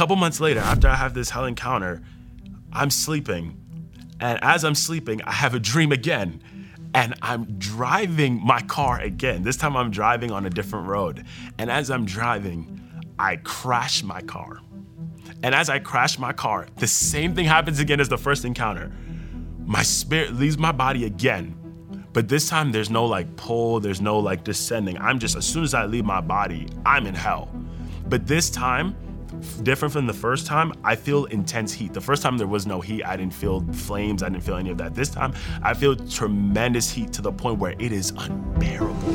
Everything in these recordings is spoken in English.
couple months later, after I have this hell encounter, I'm sleeping. And as I'm sleeping, I have a dream again. And I'm driving my car again. This time I'm driving on a different road. And as I'm driving, I crash my car. And as I crash my car, the same thing happens again as the first encounter. My spirit leaves my body again. But this time there's no like pull, there's no like descending. I'm just, as soon as I leave my body, I'm in hell. But this time, different from the first time, I feel intense heat. The first time there was no heat, I didn't feel flames, I didn't feel any of that. This time, I feel tremendous heat to the point where it is unbearable.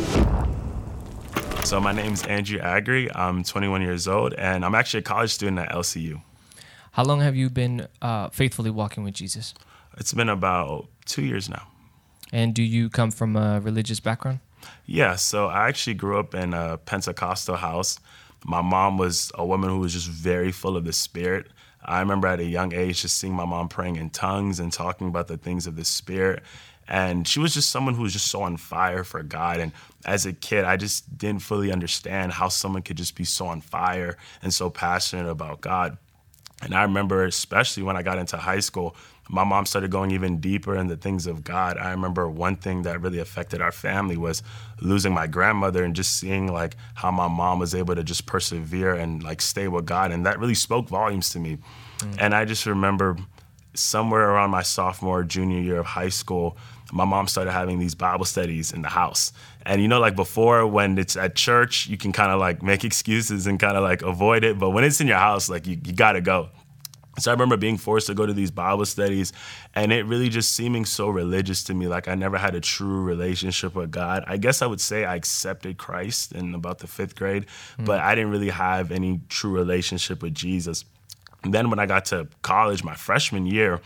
So my name is Andrew Agri. I'm 21 years old, and I'm actually a college student at LCU. How long have you been uh, faithfully walking with Jesus? It's been about two years now. And do you come from a religious background? Yeah, so I actually grew up in a Pentecostal house. My mom was a woman who was just very full of the Spirit. I remember at a young age just seeing my mom praying in tongues and talking about the things of the Spirit. And she was just someone who was just so on fire for God. And as a kid, I just didn't fully understand how someone could just be so on fire and so passionate about God. And I remember, especially when I got into high school, my mom started going even deeper in the things of God. I remember one thing that really affected our family was losing my grandmother and just seeing like how my mom was able to just persevere and like stay with God. And that really spoke volumes to me. Mm. And I just remember somewhere around my sophomore, junior year of high school, my mom started having these Bible studies in the house. And you know, like before, when it's at church, you can kind of like make excuses and kind of like avoid it. But when it's in your house, like you, you gotta go. So I remember being forced to go to these Bible studies and it really just seeming so religious to me. Like I never had a true relationship with God. I guess I would say I accepted Christ in about the fifth grade, mm. but I didn't really have any true relationship with Jesus. And then when I got to college, my freshman year,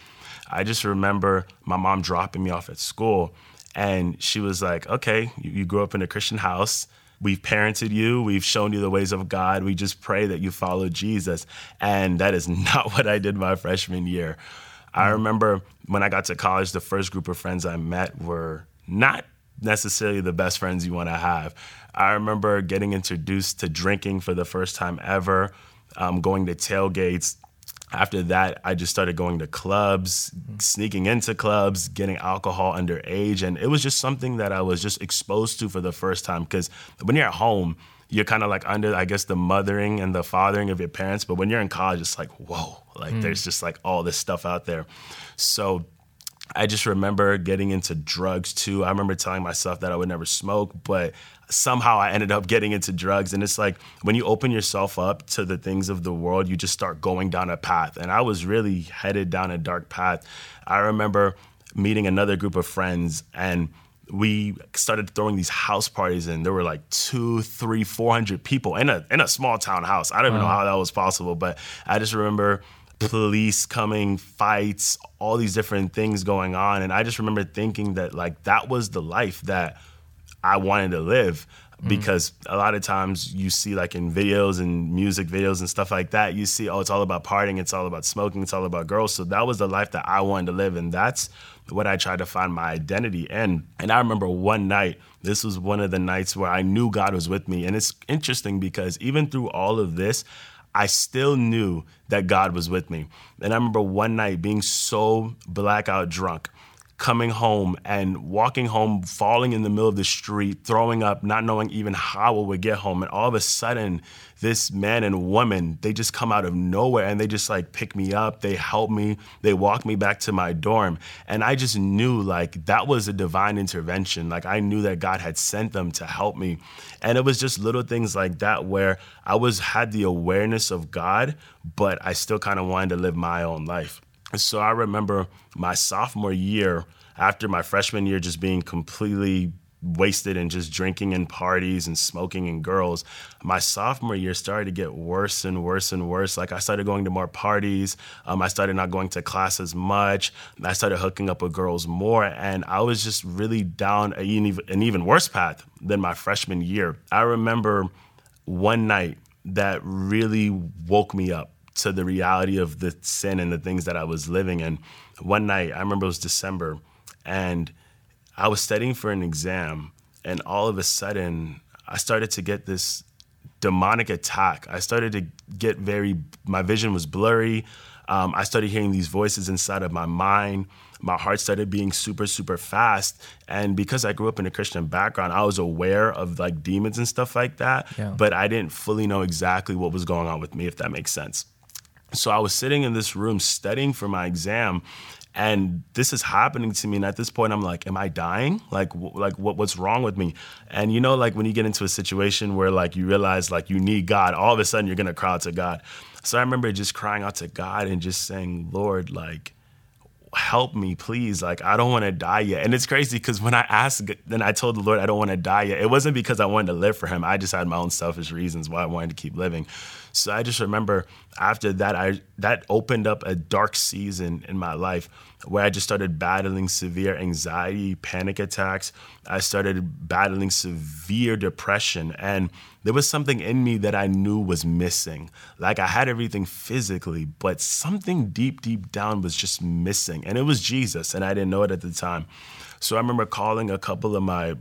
I just remember my mom dropping me off at school and she was like, okay, you, you grew up in a Christian house We've parented you. We've shown you the ways of God. We just pray that you follow Jesus. And that is not what I did my freshman year. I mm. remember when I got to college, the first group of friends I met were not necessarily the best friends you want to have. I remember getting introduced to drinking for the first time ever, um, going to tailgates, after that, I just started going to clubs, sneaking into clubs, getting alcohol underage. And it was just something that I was just exposed to for the first time. Because when you're at home, you're kind of like under, I guess, the mothering and the fathering of your parents. But when you're in college, it's like, whoa, like mm. there's just like all this stuff out there. So I just remember getting into drugs too. I remember telling myself that I would never smoke, but somehow I ended up getting into drugs. And it's like when you open yourself up to the things of the world, you just start going down a path. And I was really headed down a dark path. I remember meeting another group of friends and we started throwing these house parties and there were like two, three, four hundred people in a in a small town house. I don't even know uh-huh. how that was possible, but I just remember police coming, fights, all these different things going on. And I just remember thinking that like that was the life that I wanted to live mm. because a lot of times you see like in videos and music videos and stuff like that, you see, oh, it's all about partying, it's all about smoking, it's all about girls. So that was the life that I wanted to live. And that's what I tried to find my identity in. And I remember one night, this was one of the nights where I knew God was with me. And it's interesting because even through all of this, I still knew that God was with me. And I remember one night being so blackout drunk coming home and walking home, falling in the middle of the street, throwing up, not knowing even how I would get home. And all of a sudden, this man and woman, they just come out of nowhere and they just like pick me up. They help me. They walk me back to my dorm. And I just knew like that was a divine intervention. Like I knew that God had sent them to help me. And it was just little things like that where I was had the awareness of God, but I still kind of wanted to live my own life. So I remember my sophomore year, after my freshman year just being completely wasted and just drinking and parties and smoking and girls. My sophomore year started to get worse and worse and worse. Like I started going to more parties. Um, I started not going to class as much. I started hooking up with girls more, and I was just really down an even, an even worse path than my freshman year. I remember one night that really woke me up to the reality of the sin and the things that I was living in. One night, I remember it was December, and I was studying for an exam, and all of a sudden, I started to get this demonic attack. I started to get very, my vision was blurry. Um, I started hearing these voices inside of my mind. My heart started being super, super fast. And because I grew up in a Christian background, I was aware of like demons and stuff like that. Yeah. But I didn't fully know exactly what was going on with me, if that makes sense. So I was sitting in this room studying for my exam, and this is happening to me. And at this point, I'm like, "Am I dying? Like, like what, what's wrong with me?" And you know, like when you get into a situation where like you realize like you need God, all of a sudden you're gonna cry out to God. So I remember just crying out to God and just saying, "Lord, like." Help me please. Like i don't want to die yet. And it's crazy because when i asked then i told the lord i don't want to die yet. It wasn't because i wanted to live for him. I just had my own selfish reasons why i wanted to keep living. So i just remember after that i that opened up a dark season in my life where i just started battling severe anxiety panic attacks. I started battling severe depression. And there was something in me that I knew was missing. Like I had everything physically, but something deep, deep down was just missing. And it was Jesus, and I didn't know it at the time. So I remember calling a couple of my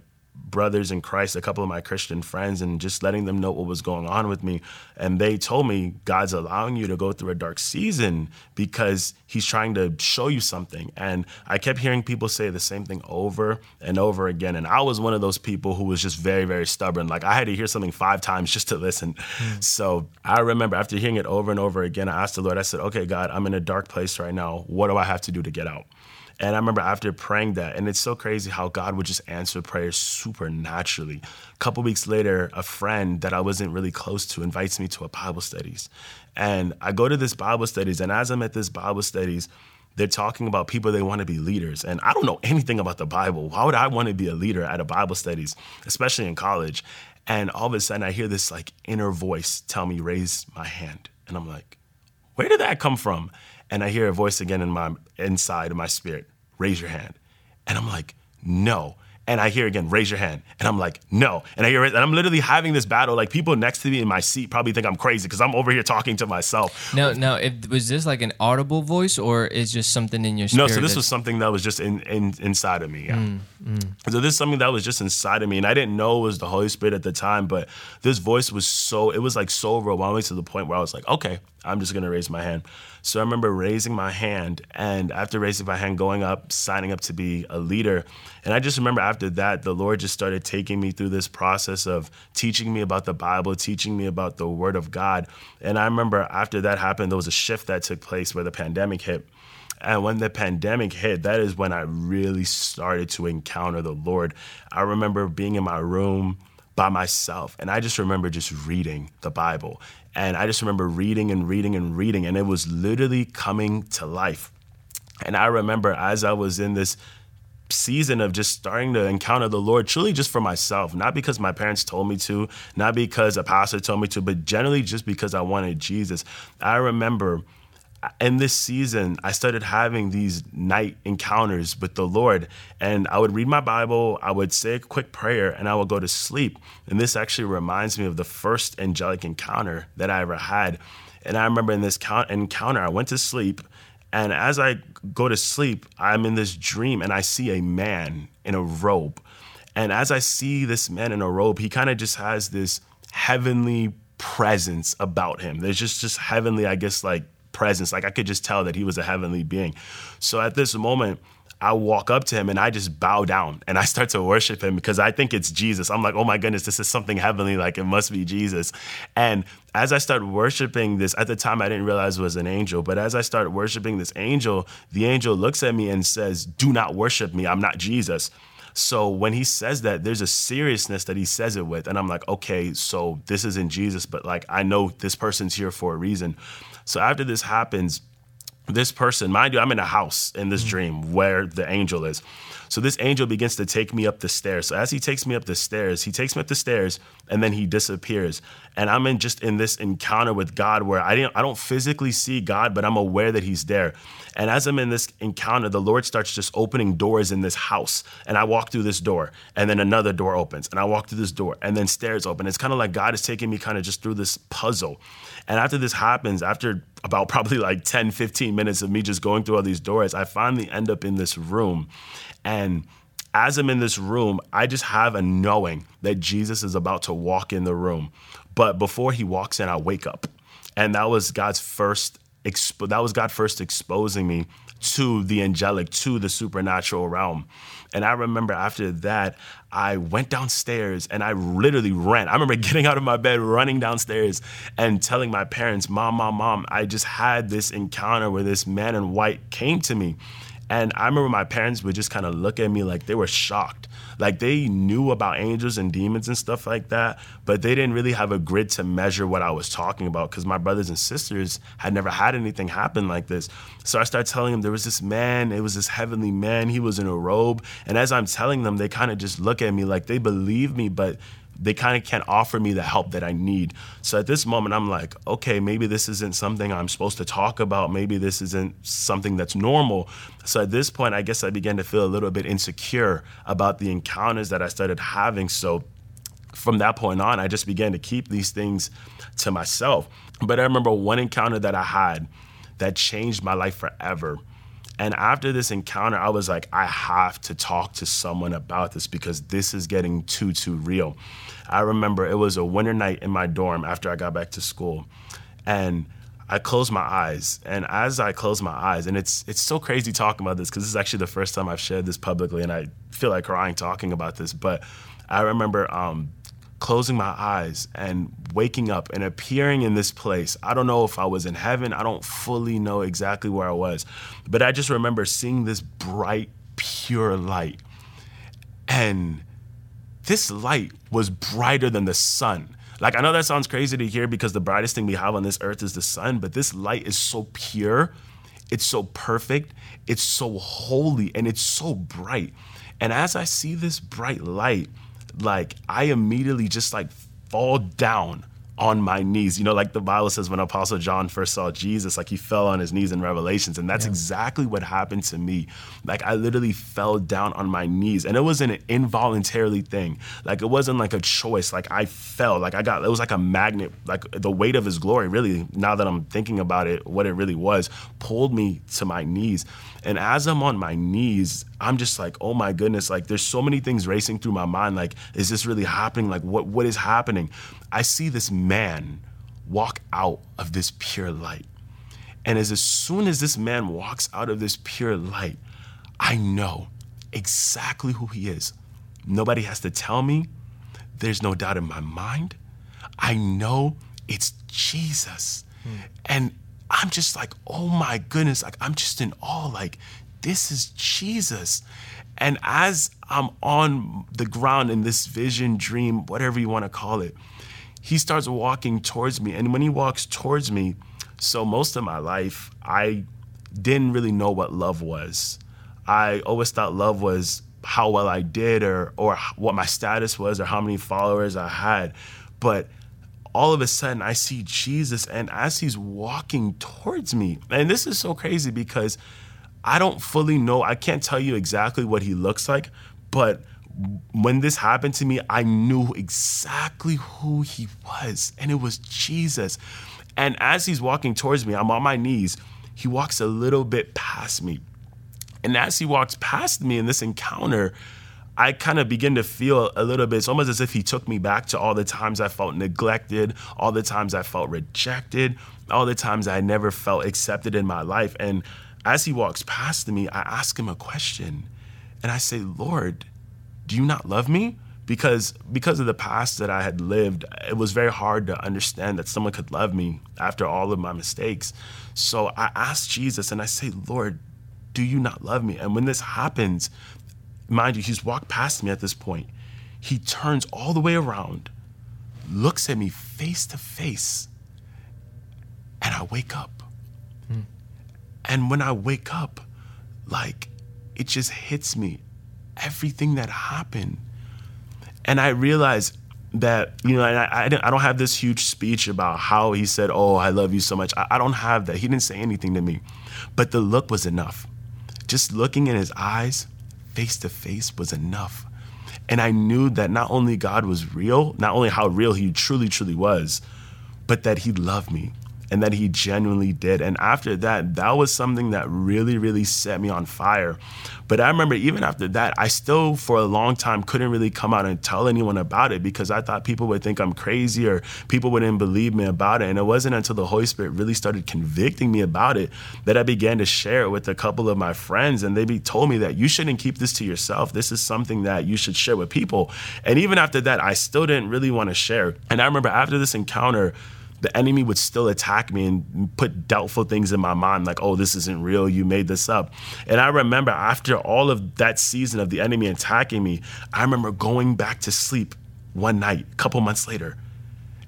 brothers in Christ, a couple of my Christian friends, and just letting them know what was going on with me. And they told me, God's allowing you to go through a dark season because He's trying to show you something. And I kept hearing people say the same thing over and over again. And I was one of those people who was just very, very stubborn. Like I had to hear something five times just to listen. Mm. So I remember after hearing it over and over again, I asked the Lord, I said, Okay, God, I'm in a dark place right now. What do I have to do to get out? And I remember after praying that, and it's so crazy how God would just answer prayers supernaturally. A couple weeks later, a friend that I wasn't really close to invites me to a Bible studies. And I go to this Bible studies, and as I'm at this Bible studies, they're talking about people they want to be leaders. And I don't know anything about the Bible. Why would I want to be a leader at a Bible studies, especially in college? And all of a sudden I hear this like inner voice tell me, raise my hand. And I'm like, where did that come from? And I hear a voice again in my inside of my spirit, raise your hand. And I'm like, no. And I hear again, raise your hand. And I'm like, no. And I hear it, and I'm literally having this battle. Like people next to me in my seat probably think I'm crazy because I'm over here talking to myself. No, now, if, was this like an audible voice or is just something in your spirit? No, so this was something that was just in, in inside of me. Yeah. Mm, mm. So this is something that was just inside of me, and I didn't know it was the Holy Spirit at the time. But this voice was so it was like so overwhelming to the point where I was like, okay, I'm just gonna raise my hand. So I remember raising my hand, and after raising my hand, going up, signing up to be a leader. And I just remember after that, the Lord just started taking me through this process of teaching me about the Bible, teaching me about the Word of God. And I remember after that happened, there was a shift that took place where the pandemic hit. And when the pandemic hit, that is when I really started to encounter the Lord. I remember being in my room by myself, and I just remember just reading the Bible. And I just remember reading and reading and reading, and it was literally coming to life. And I remember as I was in this season of just starting to encounter the Lord truly just for myself, not because my parents told me to, not because a pastor told me to, but generally just because I wanted Jesus. I remember in this season, I started having these night encounters with the Lord. And I would read my Bible, I would say a quick prayer, and I would go to sleep. And this actually reminds me of the first angelic encounter that I ever had. And I remember in this encounter, I went to sleep. And as I go to sleep, I'm in this dream and I see a man in a robe. And as I see this man in a robe, he kind of just has this heavenly presence about him. There's just just heavenly, I guess, like presence. Like I could just tell that he was a heavenly being. So at this moment, I walk up to him and I just bow down and I start to worship him because I think it's Jesus. I'm like, oh my goodness, this is something heavenly. Like it must be Jesus. And as I start worshiping this, at the time I didn't realize it was an angel, but as I start worshiping this angel, the angel looks at me and says, do not worship me. I'm not Jesus. So when he says that, there's a seriousness that he says it with. And I'm like, okay, so this isn't Jesus, but like I know this person's here for a reason. So after this happens, this person, mind you, I'm in a house in this mm-hmm. dream where the angel is. So this angel begins to take me up the stairs. So as he takes me up the stairs, he takes me up the stairs and then he disappears. And I'm in just in this encounter with God where I didn't I don't physically see God, but I'm aware that he's there. And as I'm in this encounter, the Lord starts just opening doors in this house. And I walk through this door, and then another door opens, and I walk through this door, and then stairs open. It's kind of like God is taking me kind of just through this puzzle. And after this happens, after about probably like 10, 15 minutes of me just going through all these doors, I finally end up in this room. And as I'm in this room, I just have a knowing that Jesus is about to walk in the room. But before he walks in, I wake up. And that was God's first expo- that was God first exposing me to the angelic, to the supernatural realm. And I remember after that, I went downstairs and I literally ran. I remember getting out of my bed, running downstairs, and telling my parents, Mom, Mom, Mom, I just had this encounter where this man in white came to me. And I remember my parents would just kind of look at me like they were shocked. Like they knew about angels and demons and stuff like that, but they didn't really have a grid to measure what I was talking about because my brothers and sisters had never had anything happen like this. So I started telling them there was this man, it was this heavenly man, he was in a robe. And as I'm telling them, they kind of just look at me like they believe me, but they kind of can't offer me the help that I need. So at this moment, I'm like, okay, maybe this isn't something I'm supposed to talk about. Maybe this isn't something that's normal. So at this point, I guess I began to feel a little bit insecure about the encounters that I started having. So from that point on, I just began to keep these things to myself. But I remember one encounter that I had that changed my life forever. And after this encounter, I was like, I have to talk to someone about this because this is getting too, too real. I remember it was a winter night in my dorm after I got back to school. And I closed my eyes. And as I closed my eyes, and it's it's so crazy talking about this because this is actually the first time I've shared this publicly, and I feel like crying talking about this. But I remember um, closing my eyes and waking up and appearing in this place. I don't know if I was in heaven. I don't fully know exactly where I was. But I just remember seeing this bright, pure light. And this light was brighter than the sun. Like, I know that sounds crazy to hear because the brightest thing we have on this earth is the sun, but this light is so pure, it's so perfect, it's so holy, and it's so bright. And as I see this bright light, like I immediately just like fall down on my knees. You know, like the Bible says when Apostle John first saw Jesus, like he fell on his knees in Revelations. And that's yeah. exactly what happened to me. Like I literally fell down on my knees. And it wasn't an involuntarily thing. Like it wasn't like a choice. Like I fell. Like I got, it was like a magnet. Like the weight of his glory, really, now that I'm thinking about it, what it really was, pulled me to my knees. And as I'm on my knees, I'm just like, oh my goodness, like there's so many things racing through my mind. Like, is this really happening? Like, what what is happening? I see this man walk out of this pure light. And as, as soon as this man walks out of this pure light, I know exactly who he is. Nobody has to tell me. There's no doubt in my mind. I know it's Jesus. Hmm. And I'm just like, oh my goodness, like I'm just in awe. Like, this is Jesus. And as I'm on the ground in this vision, dream, whatever you want to call it, he starts walking towards me. And when he walks towards me, so most of my life, I didn't really know what love was. I always thought love was how well I did or or what my status was or how many followers I had. But all of a sudden I see Jesus and as he's walking towards me, and this is so crazy because I don't fully know, I can't tell you exactly what he looks like, but when this happened to me, I knew exactly who he was, and it was Jesus. And as he's walking towards me, I'm on my knees. He walks a little bit past me. And as he walks past me in this encounter, I kind of begin to feel a little bit, it's almost as if he took me back to all the times I felt neglected, all the times I felt rejected, all the times I never felt accepted in my life. And as he walks past me, I ask him a question and I say, Lord, do you not love me? Because because of the past that I had lived, it was very hard to understand that someone could love me after all of my mistakes. So I asked Jesus and I say, Lord, do you not love me? And when this happens, mind you, he's walked past me at this point. He turns all the way around, looks at me face to face, and I wake up. Hmm. And when I wake up, like it just hits me everything that happened. And I realized that, you know, I, I, I, don't have this huge speech about how he said, Oh, I love you so much. I, I don't have that. He didn't say anything to me. But the look was enough. Just looking in his eyes, face to face was enough. And I knew that not only God was real, not only how real he truly, truly was, but that he loved me and that he genuinely did. And after that, that was something that really, really set me on fire. But I remember even after that, I still, for a long time, couldn't really come out and tell anyone about it because I thought people would think I'm crazy or people wouldn't believe me about it. And it wasn't until the Holy Spirit really started convicting me about it that I began to share it with a couple of my friends. And they be, told me that you shouldn't keep this to yourself. This is something that you should share with people. And even after that, I still didn't really want to share. And I remember after this encounter, the enemy would still attack me and put doubtful things in my mind, like, oh, this isn't real, you made this up. And I remember after all of that season of the enemy attacking me, I remember going back to sleep one night, a couple months later.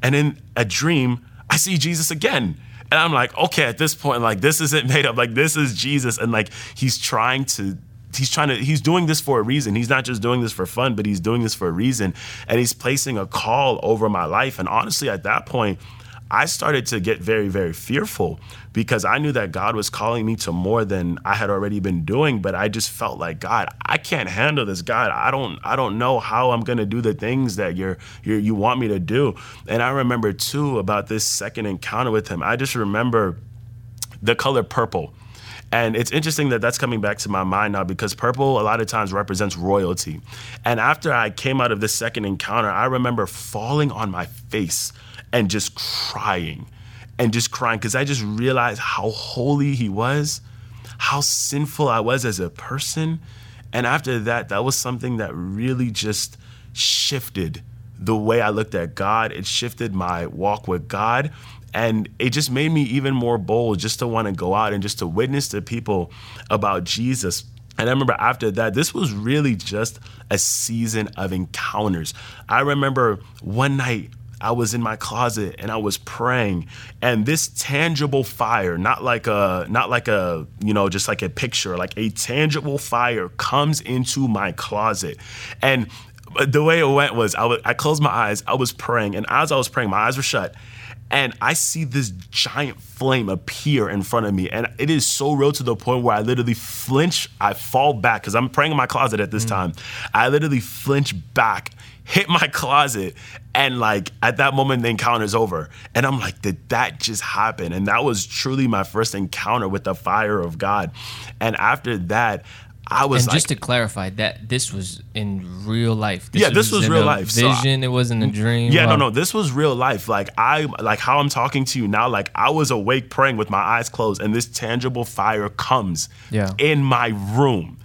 And in a dream, I see Jesus again. And I'm like, okay, at this point, like, this isn't made up. Like, this is Jesus. And like, he's trying to he's trying to he's doing this for a reason he's not just doing this for fun but he's doing this for a reason and he's placing a call over my life and honestly at that point I started to get very, very fearful because I knew that God was calling me to more than I had already been doing. But I just felt like, God, I can't handle this. God, I don't, I don't know how I'm gonna do the things that you're, you're you want me to do. And I remember too about this second encounter with Him. I just remember the color purple. And it's interesting that that's coming back to my mind now because purple a lot of times represents royalty. And after I came out of this second encounter, I remember falling on my face and just crying and just crying because I just realized how holy he was, how sinful I was as a person. And after that, that was something that really just shifted the way I looked at God. It shifted my walk with God. And it just made me even more bold just to want to go out and just to witness to people about Jesus. And I remember after that, this was really just a season of encounters. I remember one night I was in my closet and I was praying and this tangible fire, not like a not like a, you know, just like a picture, like a tangible fire comes into my closet. And uh, the way it went was I, was, I closed my eyes, I was praying and as I was praying, my eyes were shut and I see this giant flame appear in front of me. And it is so real to the point where I literally flinch, I fall back because I'm praying in my closet at this mm. time. I literally flinch back hit my closet and like at that moment the encounter's over and i'm like did that just happen and that was truly my first encounter with the fire of god and after that I was and like, just to clarify that this was in real life. This yeah, this was, was real life. Vision. So I, it wasn't a mm, dream. Yeah, no, no. This was real life. Like I, like how I'm talking to you now. Like I was awake praying with my eyes closed, and this tangible fire comes yeah. in my room,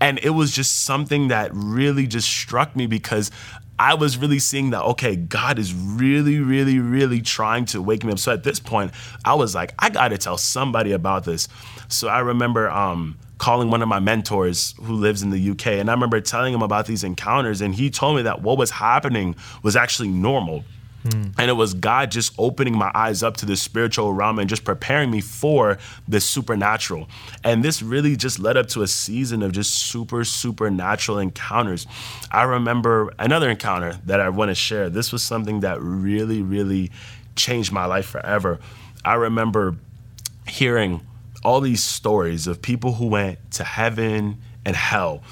and it was just something that really just struck me because I was really seeing that, okay, God is really, really, really trying to wake me up. So at this point, I was like, I got to tell somebody about this. So I remember um, calling one of my mentors who lives in the UK, and I remember telling him about these encounters, and he told me that what was happening was actually normal. Mm. And it was God just opening my eyes up to the spiritual realm and just preparing me for the supernatural. And this really just led up to a season of just super, supernatural encounters. I remember another encounter that I want to share. This was something that really, really changed my life forever. I remember hearing all these stories of people who went to heaven and hell.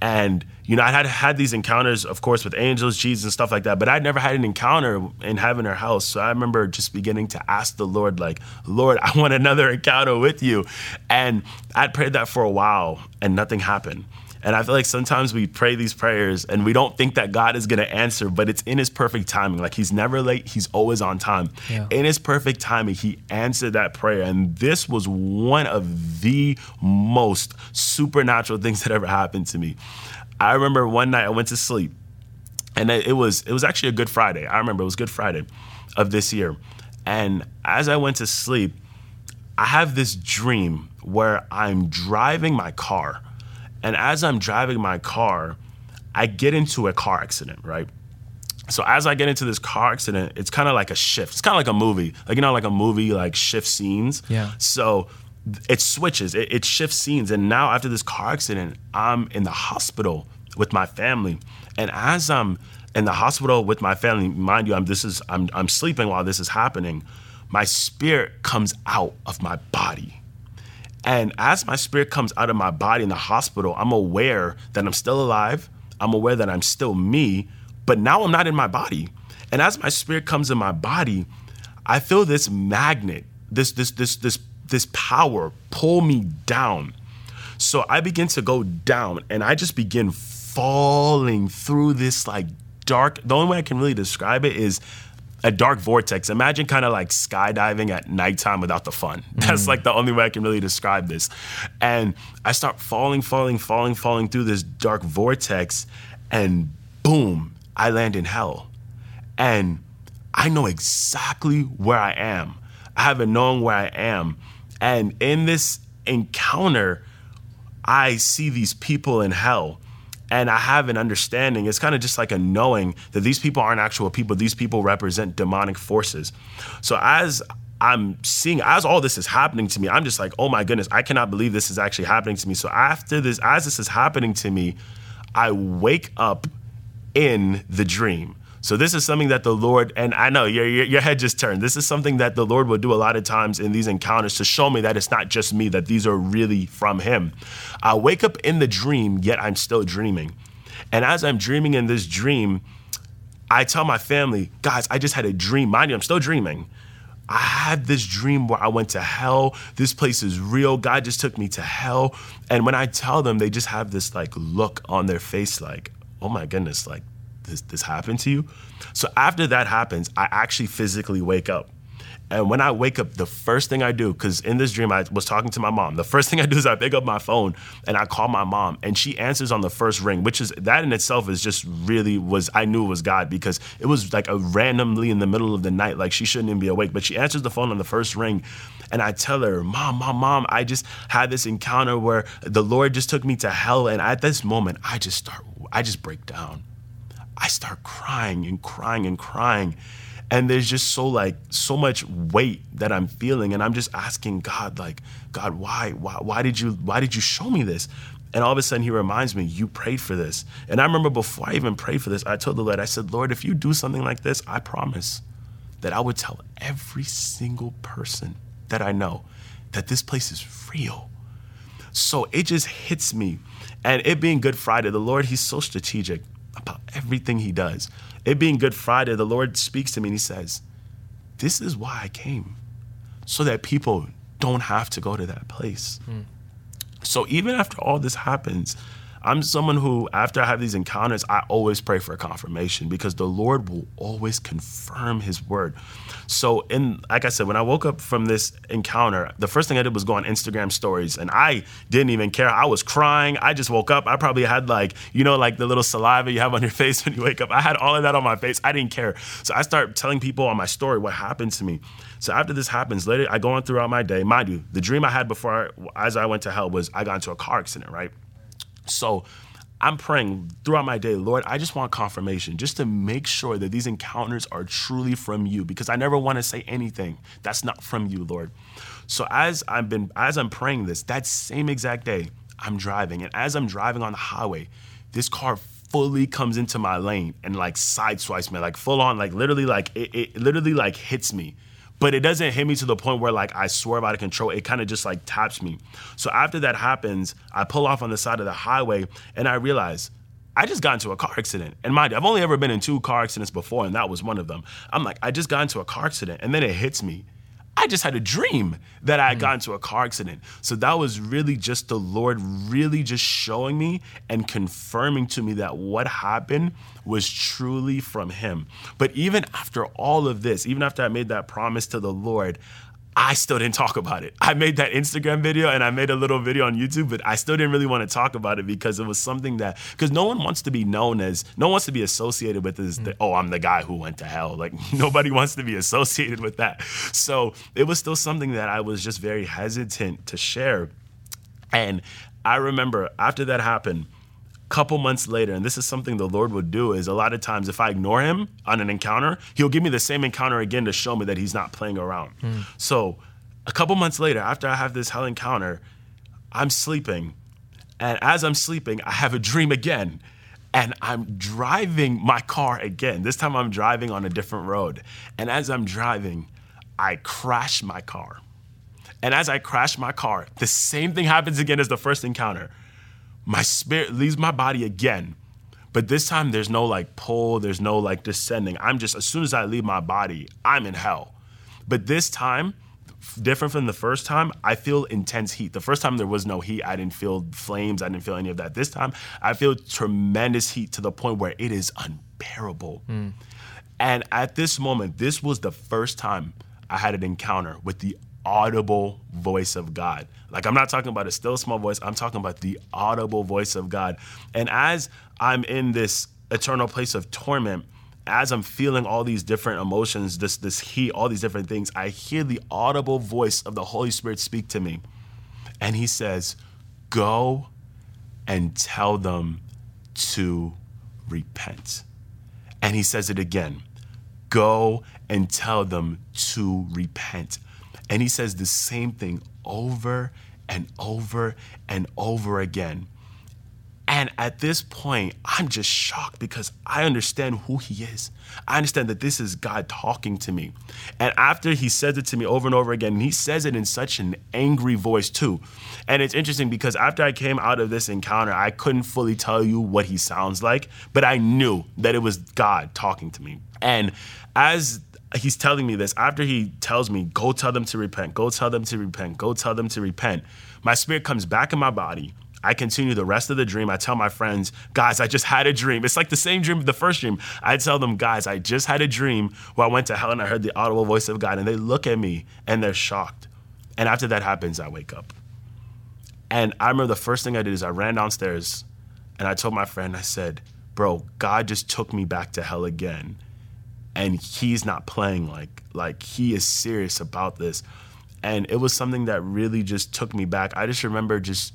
And you know, I had had these encounters, of course, with angels, Jesus, and stuff like that, but I'd never had an encounter in heaven or house. So I remember just beginning to ask the Lord, like, Lord, I want another encounter with you. And I'd prayed that for a while and nothing happened. And I feel like sometimes we pray these prayers and we don't think that God is going to answer, but it's in his perfect timing. Like he's never late, he's always on time. Yeah. In his perfect timing, he answered that prayer. And this was one of the most supernatural things that ever happened to me. I remember one night I went to sleep, and it was it was actually a Good Friday. I remember it was Good Friday of this year, and as I went to sleep, I have this dream where I'm driving my car, and as I'm driving my car, I get into a car accident, right? So as I get into this car accident, it's kind of like a shift. It's kind of like a movie, like you know, like a movie like shift scenes. Yeah. So it switches, it, it shifts scenes. And now after this car accident, I'm in the hospital with my family. And as I'm in the hospital with my family, mind you, I'm this is I'm I'm sleeping while this is happening. My spirit comes out of my body. And as my spirit comes out of my body in the hospital, I'm aware that I'm still alive. I'm aware that I'm still me, but now I'm not in my body. And as my spirit comes in my body, I feel this magnet this this this this this power pull me down. So I begin to go down and I just begin falling through this like dark. The only way I can really describe it is a dark vortex. Imagine kind of like skydiving at nighttime without the fun. That's mm. like the only way I can really describe this. And I start falling, falling, falling, falling through this dark vortex, and boom, I land in hell. And I know exactly where I am. I haven't known where I am. And in this encounter, I see these people in hell and I have an understanding. It's kind of just like a knowing that these people aren't actual people. These people represent demonic forces. So as I'm seeing, as all this is happening to me, I'm just like, oh my goodness, I cannot believe this is actually happening to me. So after this, as this is happening to me, I wake up in the dream. So this is something that the Lord, and I know your, your, your, head just turned. This is something that the Lord will do a lot of times in these encounters to show me that it's not just me, that these are really from Him. I wake up in the dream, yet I'm still dreaming. And as I'm dreaming in this dream, I tell my family, guys, I just had a dream. Mind you, I'm still dreaming. I had this dream where I went to hell. This place is real. God just took me to hell. And when I tell them, they just have this like look on their face like, oh my goodness, like this, this happened to you? So after that happens, I actually physically wake up. And when I wake up, the first thing I do, because in this dream I was talking to my mom, the first thing I do is I pick up my phone and I call my mom, and she answers on the first ring, which is that in itself is just really was I knew it was God because it was like a randomly in the middle of the night, like she shouldn't even be awake, but she answers the phone on the first ring, and I tell her, Mom, Mom, Mom, I just had this encounter where the Lord just took me to hell, and at this moment I just start, I just break down. I start crying and crying and crying. And there's just so like so much weight that I'm feeling. And I'm just asking God, like, God, why? Why why did you why did you show me this? And all of a sudden he reminds me, you prayed for this. And I remember before I even prayed for this, I told the Lord, I said, Lord, if you do something like this, I promise that I would tell every single person that I know that this place is real. So it just hits me. And it being Good Friday, the Lord, He's so strategic about everything he does. It being Good Friday, the Lord speaks to me and he says, This is why I came, so that people don't have to go to that place. Mm. So even after all this happens, I'm someone who, after I have these encounters, I always pray for a confirmation because the Lord will always confirm His word. So, in like I said, when I woke up from this encounter, the first thing I did was go on Instagram stories, and I didn't even care. I was crying. I just woke up. I probably had like, you know, like the little saliva you have on your face when you wake up. I had all of that on my face. I didn't care. So I start telling people on my story what happened to me. So after this happens, later I go on throughout my day. Mind you, the dream I had before, I, as I went to hell, was I got into a car accident, right? So I'm praying throughout my day, Lord, I just want confirmation just to make sure that these encounters are truly from you because I never want to say anything that's not from you, Lord. So as I've been as I'm praying this, that same exact day, I'm driving and as I'm driving on the highway, this car fully comes into my lane and like sideswipes me, like full on, like literally like it, it literally like hits me but it doesn't hit me to the point where like I swerve out of control. It kind of just like taps me. So after that happens, I pull off on the side of the highway and I realize I just got into a car accident. And mind you, I've only ever been in two car accidents before, and that was one of them. I'm like, I just got into a car accident, and then it hits me. I just had a dream that I had mm. gotten into a car accident. So that was really just the Lord really just showing me and confirming to me that what happened was truly from Him. But even after all of this, even after I made that promise to the Lord, I still didn't talk about it. I made that Instagram video and I made a little video on YouTube, but I still didn't really want to talk about it because it was something that because no one wants to be known as no one wants to be associated with as the, oh I'm the guy who went to hell. Like nobody wants to be associated with that. So it was still something that I was just very hesitant to share. And I remember after that happened, couple months later, and this is something the Lord would do, is a lot of times if I ignore him on an encounter, he'll give me the same encounter again to show me that he's not playing around. Mm. So a couple months later, after I have this hell encounter, I'm sleeping. And as I'm sleeping, I have a dream again. And I'm driving my car again. This time I'm driving on a different road. And as I'm driving, I crash my car. And as I crash my car, the same thing happens again as the first encounter my spirit leaves my body again. But this time there's no like pull, there's no like descending. I'm just, as soon as I leave my body, I'm in hell. But this time, different from the first time, I feel intense heat. The first time there was no heat. I didn't feel flames. I didn't feel any of that. This time, I feel tremendous heat to the point where it is unbearable. Hmm. And at this moment, this was the first time I had an encounter with the audible voice of God. Like, I'm not talking about a still small voice, I'm talking about the audible voice of God. And as I'm in this eternal place of torment, as I'm feeling all these different emotions, this this heat, all these different things, I hear the audible voice of the Holy Spirit speak to me. And he says, "Go and tell them to repent." And he says it again. Go and tell them to repent. And he says the same thing over and over and over again. And at this point, I'm just shocked because I understand who he is. I understand that this is God talking to me. And after he says it to me over and over again, and he says it in such an angry voice too. And it's interesting because after I came out of this encounter, I couldn't fully tell you what he sounds like, but I knew that it was God talking to me. And as he's telling me this, after he tells me, go tell them to repent, go tell them to repent, go tell them to repent, my spirit comes back in my body I continue the rest of the dream. I tell my friends, guys, I just had a dream. It's like the same dream, the first dream. I tell them, guys, I just had a dream where I went to hell and I heard the audible voice of God. And they look at me and they're shocked. And after that happens, I wake up. And I remember the first thing I did is I ran downstairs and I told my friend, I said, bro, God just took me back to hell again. And he's not playing like like he is serious about this. And it was something that really just took me back. I just remember just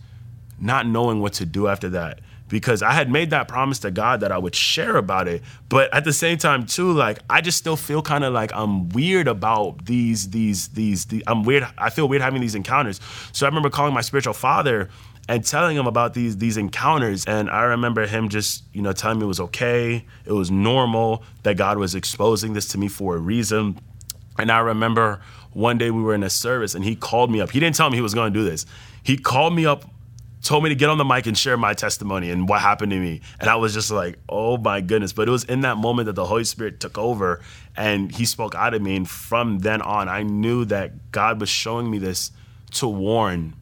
not knowing what to do after that because I had made that promise to God that I would share about it. But at the same time, too, like I just still feel kind of like I'm weird about these, these, these. I'm weird. I feel weird having these encounters. So I remember calling my spiritual father and telling him about these these encounters. And I remember him just, you know, telling me it was okay, it was normal, that God was exposing this to me for a reason. And I remember one day we were in a service and he called me up. He didn't tell me he was going to do this. He called me up told me to get on the mic and share my testimony and what happened to me. And I was just like, oh my goodness. But it was in that moment that the Holy Spirit took over and he spoke out of me. And from then on, I knew that God was showing me this to warn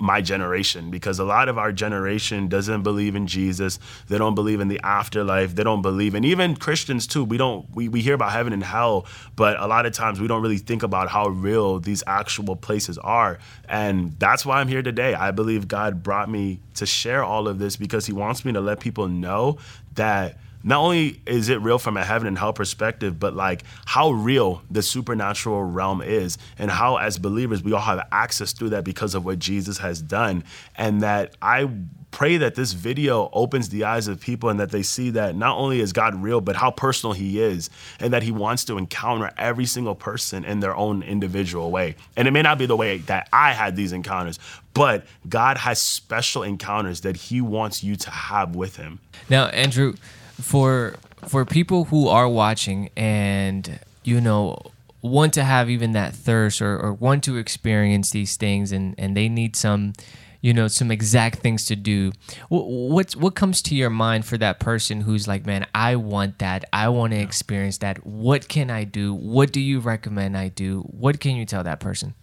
my generation because a lot of our generation doesn't believe in Jesus. They don't believe in the afterlife. They don't believe in even Christians too. We don't we, we hear about heaven and hell, but a lot of times we don't really think about how real these actual places are. And that's why I'm here today. I believe God brought me to share all of this because he wants me to let people know that not only is it real from a heaven and hell perspective, but like how real the supernatural realm is, and how as believers we all have access through that because of what Jesus has done. And that I pray that this video opens the eyes of people and that they see that not only is God real, but how personal He is, and that He wants to encounter every single person in their own individual way. And it may not be the way that I had these encounters, but God has special encounters that He wants you to have with Him. Now, Andrew, for for people who are watching and you know want to have even that thirst or, or want to experience these things and and they need some you know some exact things to do what's what comes to your mind for that person who's like man i want that. I want to experience that. What can i do? What do you recommend i do? What can you tell that person?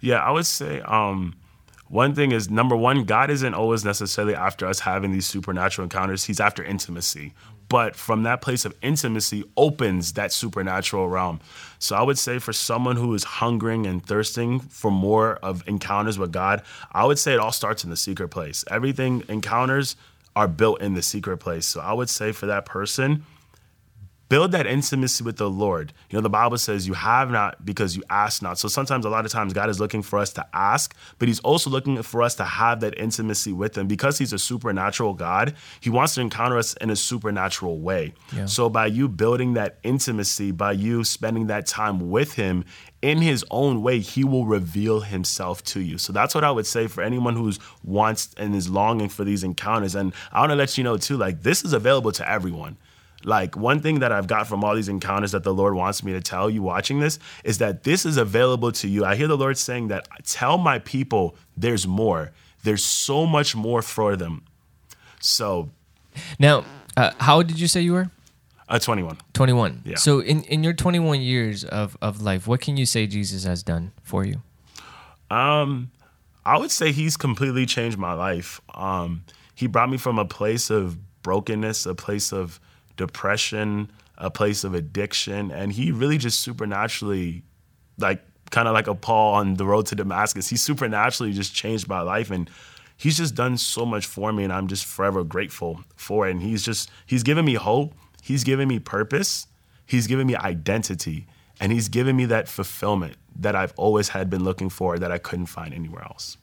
Yeah i would say um one thing is number one god isn't always necessarily after us having these supernatural encounters. He's after intimacy but from that place of intimacy opens that supernatural realm. So I would say for someone who is hungering and thirsting for more of encounters with God, I would say it all starts in the secret place. Everything encounters are built in the secret place. So I would say for that person, build that intimacy with the Lord. You know, the Bible says you have not because you ask not. So sometimes, a lot of times, God is looking for us to ask, but He's also looking for us to have that intimacy with Him because He's a supernatural God. He wants to encounter us in a supernatural way. Yeah. So by you building that intimacy, by you spending that time with Him, in his own way, he will reveal himself to you. So that's what I would say for anyone who's wants and is longing for these encounters. And I want to let you know too, like this is available to everyone. Like one thing that I've got from all these encounters that the Lord wants me to tell you watching this is that this is available to you. I hear the Lord saying that tell my people there's more. There's so much more for them. So now, uh, how did you say you were? Uh, 21. 21. Yeah. So in, in your 21 years of, of life, what can you say Jesus has done for you? Um, I would say he's completely changed my life. Um, he brought me from a place of brokenness, a place of depression, a place of addiction, and he really just supernaturally, like kind of like a Paul on the road to Damascus, he supernaturally just changed my life and he's just done so much for me and I'm just forever grateful for it. And he's just he's given me hope, he's given me purpose, he's given me identity, and he's given me that fulfillment that I've always had been looking for that I couldn't find anywhere else.